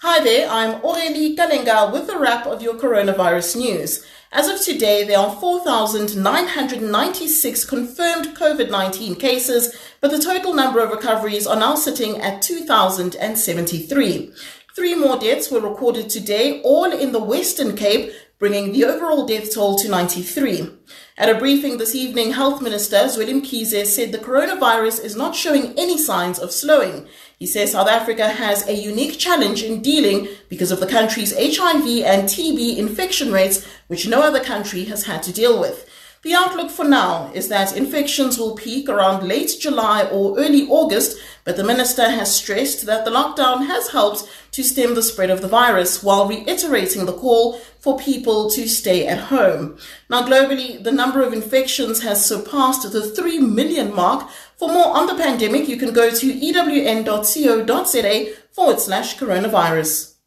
Hi there, I'm Aurelie Kalenga with a wrap of your coronavirus news. As of today, there are 4,996 confirmed COVID 19 cases, but the total number of recoveries are now sitting at 2,073. Three more deaths were recorded today, all in the Western Cape, bringing the overall death toll to 93. At a briefing this evening, Health Minister Zweli Mkhize said the coronavirus is not showing any signs of slowing. He says South Africa has a unique challenge in dealing because of the country's HIV and TB infection rates, which no other country has had to deal with. The outlook for now is that infections will peak around late July or early August, but the minister has stressed that the lockdown has helped to stem the spread of the virus while reiterating the call for people to stay at home. Now, globally, the number of infections has surpassed the 3 million mark. For more on the pandemic, you can go to ewn.co.za forward slash coronavirus.